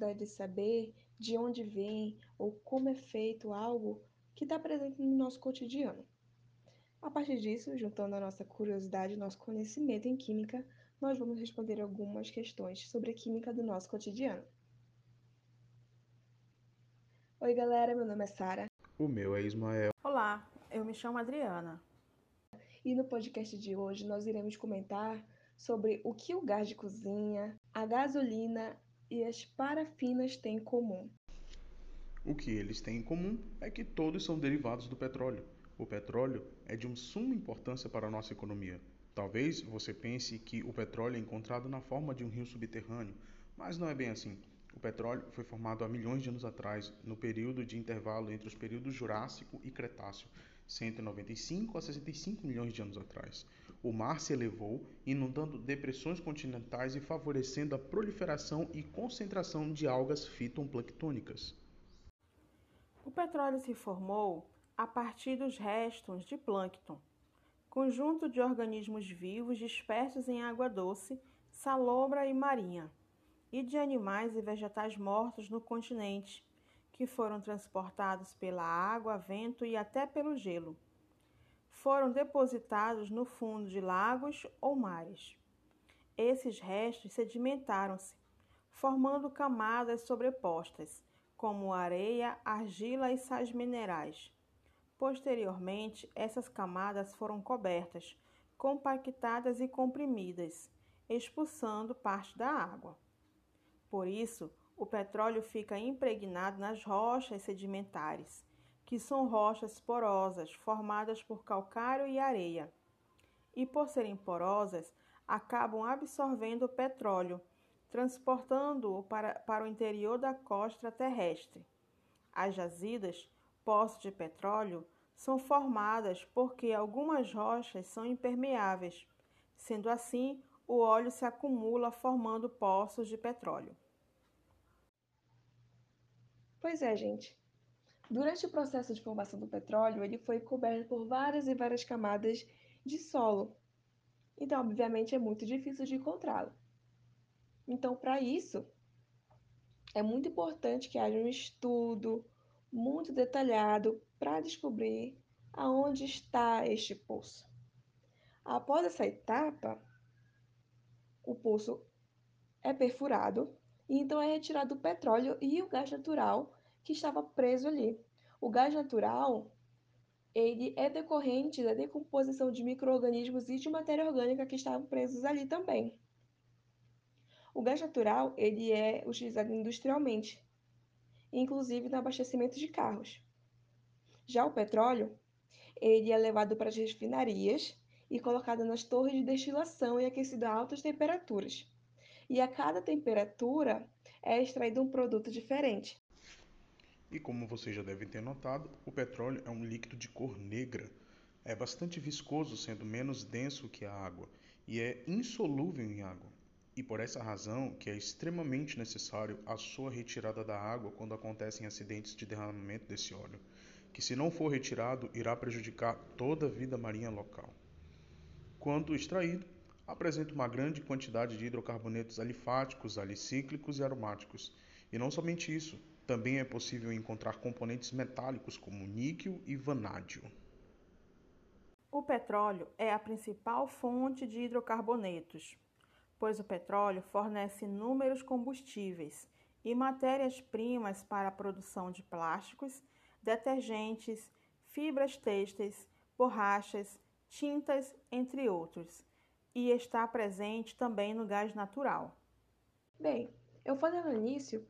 curiosidade de saber de onde vem ou como é feito algo que está presente no nosso cotidiano. A partir disso, juntando a nossa curiosidade e nosso conhecimento em química, nós vamos responder algumas questões sobre a química do nosso cotidiano. Oi, galera, meu nome é Sara. O meu é Ismael. Olá, eu me chamo Adriana. E no podcast de hoje nós iremos comentar sobre o que o gás de cozinha, a gasolina e as parafinas têm em comum. O que eles têm em comum é que todos são derivados do petróleo. O petróleo é de uma suma importância para a nossa economia. Talvez você pense que o petróleo é encontrado na forma de um rio subterrâneo, mas não é bem assim. O petróleo foi formado há milhões de anos atrás, no período de intervalo entre os períodos Jurássico e Cretáceo, 195 a 65 milhões de anos atrás. O mar se elevou, inundando depressões continentais e favorecendo a proliferação e concentração de algas fitoplanctônicas. O petróleo se formou a partir dos restos de plâncton, conjunto de organismos vivos dispersos em água doce, salobra e marinha, e de animais e vegetais mortos no continente, que foram transportados pela água, vento e até pelo gelo. Foram depositados no fundo de lagos ou mares. Esses restos sedimentaram-se, formando camadas sobrepostas como areia, argila e sais minerais. Posteriormente, essas camadas foram cobertas, compactadas e comprimidas, expulsando parte da água. Por isso, o petróleo fica impregnado nas rochas sedimentares, que são rochas porosas formadas por calcário e areia. E por serem porosas, acabam absorvendo o petróleo, transportando-o para, para o interior da costa terrestre. As jazidas, poços de petróleo, são formadas porque algumas rochas são impermeáveis. Sendo assim, o óleo se acumula formando poços de petróleo. Pois é, gente. Durante o processo de formação do petróleo, ele foi coberto por várias e várias camadas de solo. Então, obviamente, é muito difícil de encontrá-lo. Então, para isso, é muito importante que haja um estudo muito detalhado para descobrir aonde está este poço. Após essa etapa, o poço é perfurado e então é retirado o petróleo e o gás natural que estava preso ali. O gás natural ele é decorrente da decomposição de micro-organismos e de matéria orgânica que estavam presos ali também. O gás natural ele é utilizado industrialmente, inclusive no abastecimento de carros. Já o petróleo, ele é levado para as refinarias e colocado nas torres de destilação e aquecido a altas temperaturas. E a cada temperatura é extraído um produto diferente. E como vocês já devem ter notado, o petróleo é um líquido de cor negra. É bastante viscoso, sendo menos denso que a água, e é insolúvel em água e por essa razão que é extremamente necessário a sua retirada da água quando acontecem acidentes de derramamento desse óleo, que se não for retirado irá prejudicar toda a vida marinha local. Quando extraído, apresenta uma grande quantidade de hidrocarbonetos alifáticos, alicíclicos e aromáticos. E não somente isso, também é possível encontrar componentes metálicos como níquel e vanádio. O petróleo é a principal fonte de hidrocarbonetos, pois o petróleo fornece inúmeros combustíveis e matérias-primas para a produção de plásticos, detergentes, fibras têxteis, borrachas, tintas, entre outros, e está presente também no gás natural. Bem, eu falei no início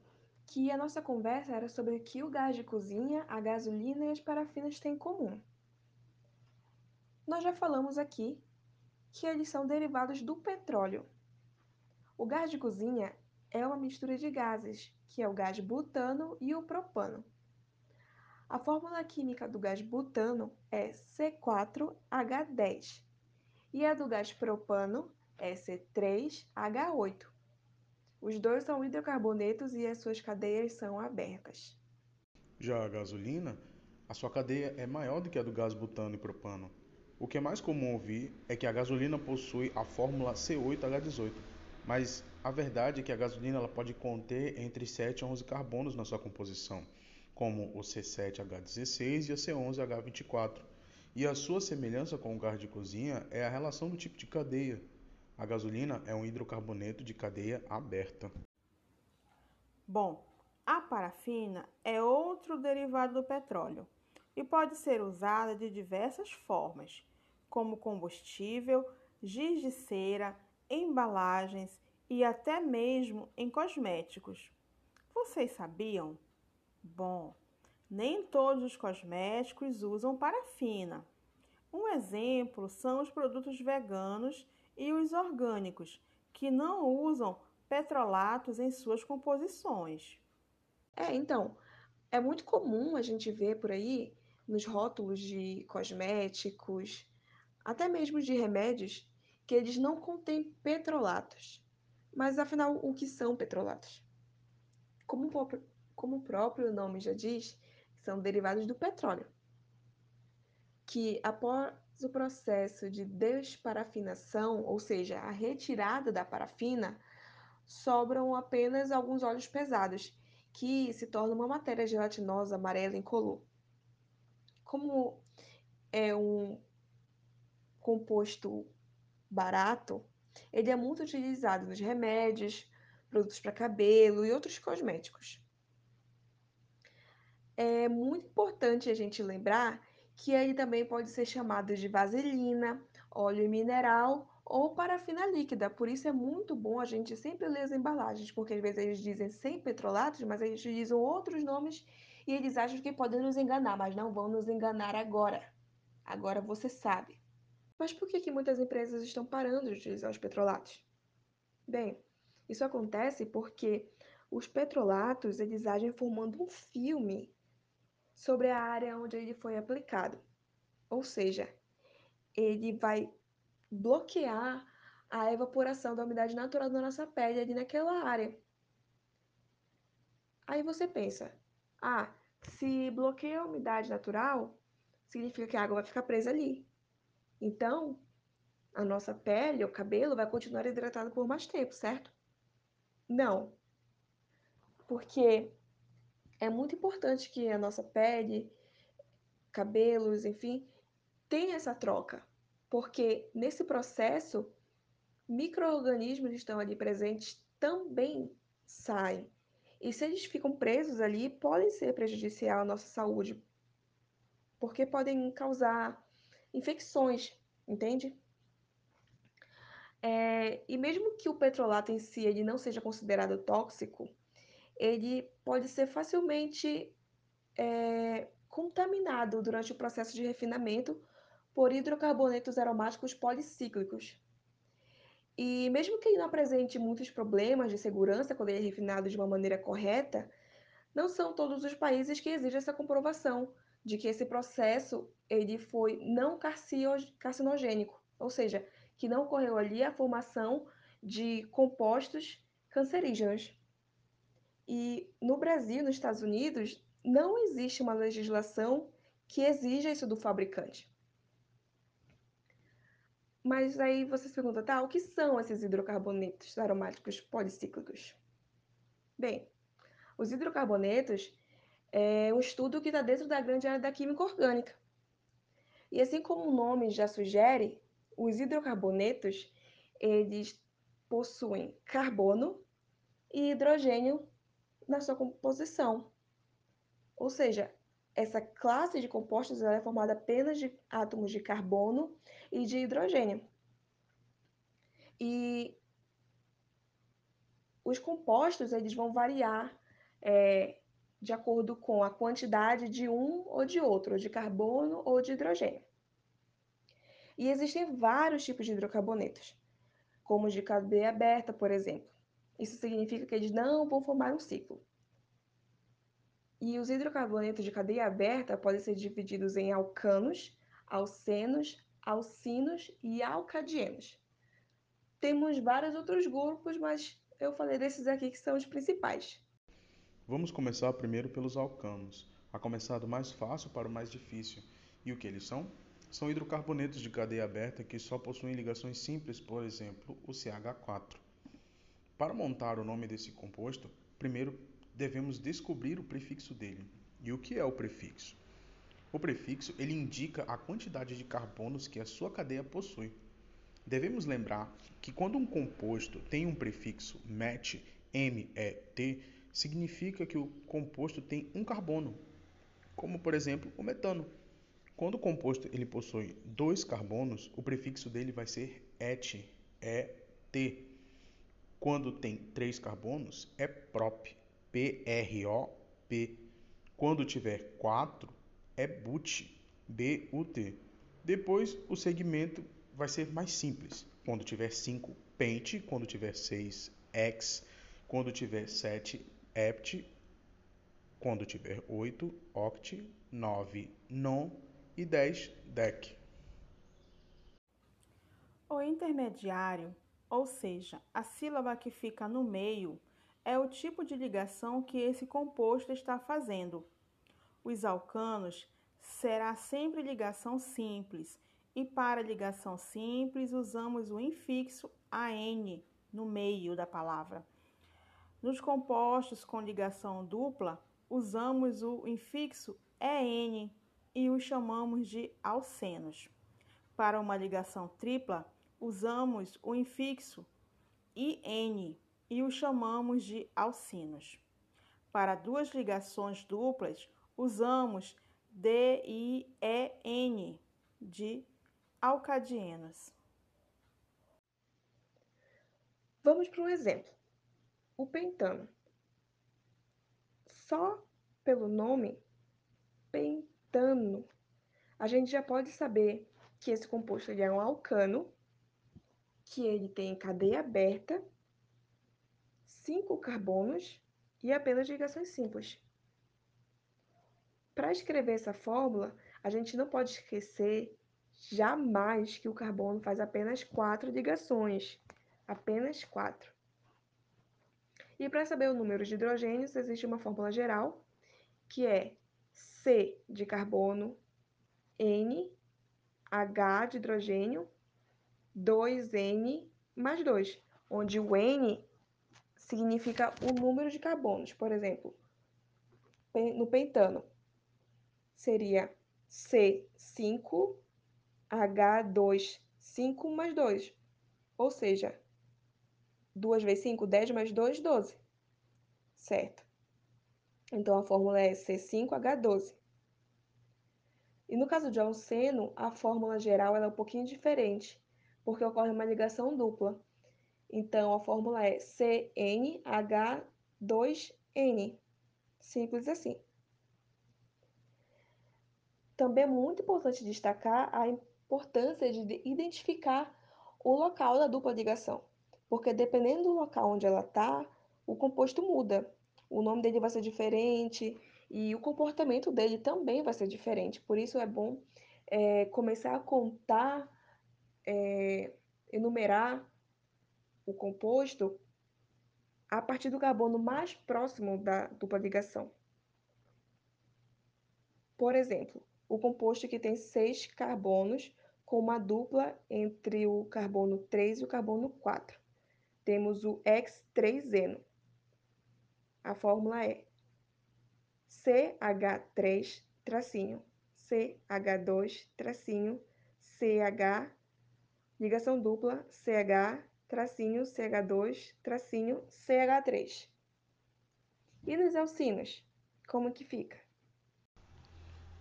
que a nossa conversa era sobre o que o gás de cozinha, a gasolina e as parafinas têm em comum. Nós já falamos aqui que eles são derivados do petróleo, o gás de cozinha é uma mistura de gases, que é o gás butano e o propano. A fórmula química do gás butano é C4H10 e a do gás propano é C3H8. Os dois são hidrocarbonetos e as suas cadeias são abertas. Já a gasolina, a sua cadeia é maior do que a do gás butano e propano. O que é mais comum ouvir é que a gasolina possui a fórmula C8H18 Mas a verdade é que a gasolina ela pode conter entre 7 e 11 carbonos na sua composição, como o C7H16 e a C11H24. E a sua semelhança com o gás de cozinha é a relação do tipo de cadeia. A gasolina é um hidrocarboneto de cadeia aberta. Bom, a parafina é outro derivado do petróleo e pode ser usada de diversas formas, como combustível, giz de cera, embalagens e até mesmo em cosméticos. Vocês sabiam? Bom, nem todos os cosméticos usam parafina. Um exemplo são os produtos veganos e os orgânicos, que não usam petrolatos em suas composições. É, então, é muito comum a gente ver por aí, nos rótulos de cosméticos, até mesmo de remédios, que eles não contêm petrolatos. Mas afinal, o que são petrolatos? Como, como o próprio nome já diz, são derivados do petróleo, que após o processo de desparafinação, ou seja, a retirada da parafina, sobram apenas alguns óleos pesados, que se tornam uma matéria gelatinosa amarela incolor. Como é um composto barato, ele é muito utilizado nos remédios, produtos para cabelo e outros cosméticos. É muito importante a gente lembrar que ele também pode ser chamado de vaselina, óleo mineral ou parafina líquida. Por isso é muito bom a gente sempre ler as embalagens, porque às vezes eles dizem sem petrolatos, mas eles dizem outros nomes e eles acham que podem nos enganar, mas não vão nos enganar agora. Agora você sabe. Mas por que, que muitas empresas estão parando de utilizar os petrolatos? Bem, isso acontece porque os petrolatos eles agem formando um filme sobre a área onde ele foi aplicado. Ou seja, ele vai bloquear a evaporação da umidade natural da nossa pele ali naquela área. Aí você pensa: ah, se bloqueia a umidade natural, significa que a água vai ficar presa ali. Então, a nossa pele, o cabelo, vai continuar hidratado por mais tempo, certo? Não. Porque é muito importante que a nossa pele, cabelos, enfim, tenha essa troca. Porque nesse processo, micro-organismos estão ali presentes também saem. E se eles ficam presos ali, podem ser prejudicial à nossa saúde, porque podem causar infecções, entende? É, e mesmo que o petrolato em si ele não seja considerado tóxico, ele pode ser facilmente é, contaminado durante o processo de refinamento por hidrocarbonetos aromáticos policíclicos. E mesmo que ele não apresente muitos problemas de segurança quando ele é refinado de uma maneira correta, não são todos os países que exigem essa comprovação, de que esse processo ele foi não carcinogênico, ou seja, que não ocorreu ali a formação de compostos cancerígenos. E no Brasil, nos Estados Unidos, não existe uma legislação que exija isso do fabricante. Mas aí você se pergunta, tá, o que são esses hidrocarbonetos aromáticos policíclicos? Bem, os hidrocarbonetos é um estudo que está dentro da grande área da química orgânica. E assim como o nome já sugere, os hidrocarbonetos, eles possuem carbono e hidrogênio na sua composição. Ou seja, essa classe de compostos é formada apenas de átomos de carbono e de hidrogênio. E os compostos eles vão variar é, de acordo com a quantidade de um ou de outro, de carbono ou de hidrogênio. E existem vários tipos de hidrocarbonetos, como de cadeia aberta, por exemplo. Isso significa que eles não vão formar um ciclo. E os hidrocarbonetos de cadeia aberta podem ser divididos em alcanos, alcenos, alcinos e alcadienos. Temos vários outros grupos, mas eu falei desses aqui que são os principais. Vamos começar primeiro pelos alcanos, a começar do mais fácil para o mais difícil. E o que eles são? São hidrocarbonetos de cadeia aberta que só possuem ligações simples, por exemplo, o CH4. Para montar o nome desse composto, primeiro devemos descobrir o prefixo dele. E o que é o prefixo? O prefixo ele indica a quantidade de carbonos que a sua cadeia possui. Devemos lembrar que quando um composto tem um prefixo MET, MET, significa que o composto tem um carbono, como por exemplo o metano. Quando o composto ele possui dois carbonos, o prefixo dele vai ser ET, ET. Quando tem três carbonos, é prop, P-R-O-P. Quando tiver quatro, é but, B-U-T. Depois, o segmento vai ser mais simples. Quando tiver 5, pente. Quando tiver 6, ex. Quando tiver 7, ept. Quando tiver 8, oct. 9, non. E 10, dec. O intermediário, ou seja, a sílaba que fica no meio, é o tipo de ligação que esse composto está fazendo. Os alcanos será sempre ligação simples e para ligação simples usamos o infixo AN no meio da palavra. Nos compostos com ligação dupla, usamos o infixo EN e os chamamos de alcenos. Para uma ligação tripla, usamos o infixo IN e o chamamos de alcinos. Para duas ligações duplas, usamos D-I-E-N de alcadienos. Vamos para um exemplo. O pentano. Só pelo nome pentano, a gente já pode saber que esse composto ele é um alcano, que ele tem cadeia aberta, cinco carbonos e apenas ligações simples. Para escrever essa fórmula, a gente não pode esquecer jamais que o carbono faz apenas quatro ligações, apenas quatro. E para saber o número de hidrogênios, existe uma fórmula geral, que é C de carbono, N, H de hidrogênio, 2N mais 2, onde o N significa o número de carbonos. Por exemplo, no pentano, seria C5 H2, 5 mais 2. Ou seja, 2 vezes 5, 10 mais 2, 12. Certo? Então, a fórmula é C5H12. E no caso de alceno, a fórmula geral é um pouquinho diferente, porque ocorre uma ligação dupla. Então, a fórmula é CnH2n. Simples assim. Também é muito importante destacar a importância de identificar o local da dupla ligação, porque dependendo do local onde ela está, o composto muda. O nome dele vai ser diferente e o comportamento dele também vai ser diferente. Por isso é bom é, começar a contar, é, enumerar o composto a partir do carbono mais próximo da dupla ligação. Por exemplo, o composto que tem seis carbonos com uma dupla entre o carbono 3 e o carbono 4. Temos o X3-eno. A fórmula é CH3 tracinho CH2 tracinho CH ligação dupla CH tracinho CH2 tracinho CH3. E nos alcinos, como que fica?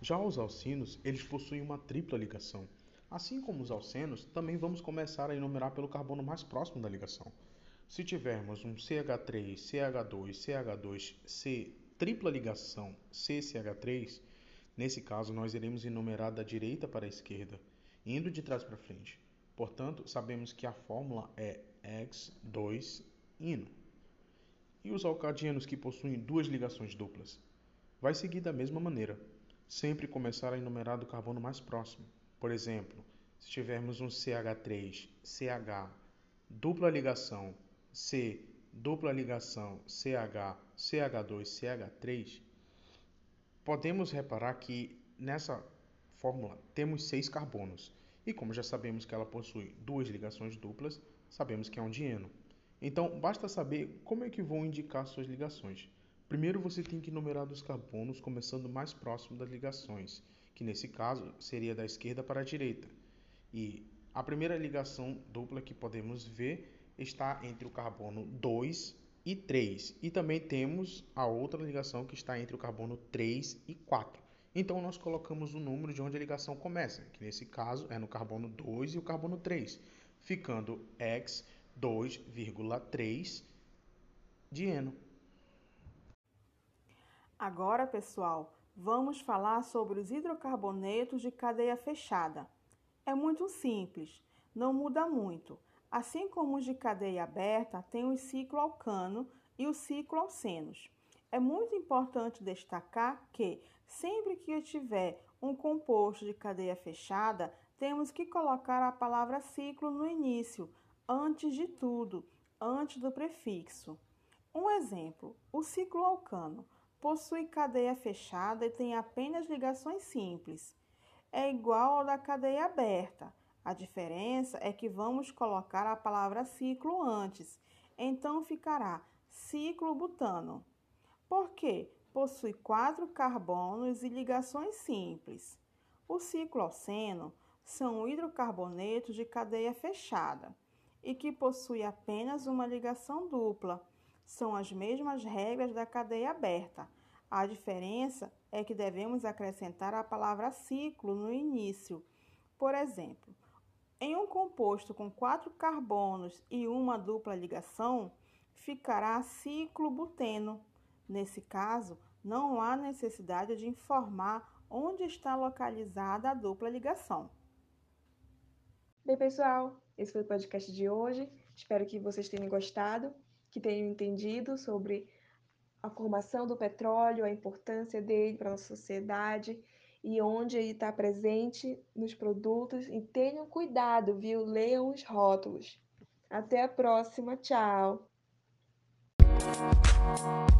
Já os alcinos, eles possuem uma tripla ligação. Assim como os alcenos, também vamos começar a enumerar pelo carbono mais próximo da ligação. Se tivermos um CH3, CH2, CH2, C tripla ligação CCH3, nesse caso nós iremos enumerar da direita para a esquerda, indo de trás para frente. Portanto, sabemos que a fórmula é X2-ino. E os alcadianos que possuem duas ligações duplas? Vai seguir da mesma maneira, sempre começar a enumerar do carbono mais próximo. Por exemplo, se tivermos um CH3, CH, dupla ligação C, dupla ligação CH, CH2, CH3, podemos reparar que nessa fórmula temos seis carbonos. E como já sabemos que ela possui duas ligações duplas, sabemos que é um dieno. Então, basta saber como é que vão indicar suas ligações. Primeiro, você tem que numerar os carbonos começando mais próximo das ligações, que nesse caso seria da esquerda para a direita. E a primeira ligação dupla que podemos ver está entre o carbono 2 e 3. E também temos a outra ligação que está entre o carbono 3 e 4. Então nós colocamos o número de onde a ligação começa, que nesse caso é no carbono 2 e o carbono 3, ficando X 2,3 de eno. Agora, pessoal, vamos falar sobre os hidrocarbonetos de cadeia fechada. É muito simples, não muda muito. Assim como os de cadeia aberta, tem o ciclo alcano e o ciclo alcenos. É muito importante destacar que, sempre que tiver um composto de cadeia fechada, temos que colocar a palavra ciclo no início, antes de tudo, antes do prefixo. Um exemplo: o ciclo alcano possui cadeia fechada e tem apenas ligações simples. É igual ao da cadeia aberta. A diferença é que vamos colocar a palavra ciclo antes, então ficará ciclo butano. Por quê? Possui quatro carbonos e ligações simples. O ciclo alceno são hidrocarbonetos de cadeia fechada e que possui apenas uma ligação dupla. São as mesmas regras da cadeia aberta. A diferença é que devemos acrescentar a palavra ciclo no início. Por exemplo, em um composto com quatro carbonos e uma dupla ligação, ficará ciclo buteno. Nesse caso, não há necessidade de informar onde está localizada a dupla ligação. Bem, pessoal, esse foi o podcast de hoje. Espero que vocês tenham gostado, que tenham entendido sobre a formação do petróleo, a importância dele para a nossa sociedade e onde ele está presente nos produtos. E tenham cuidado, viu? Leiam os rótulos. Até a próxima. Tchau. Thank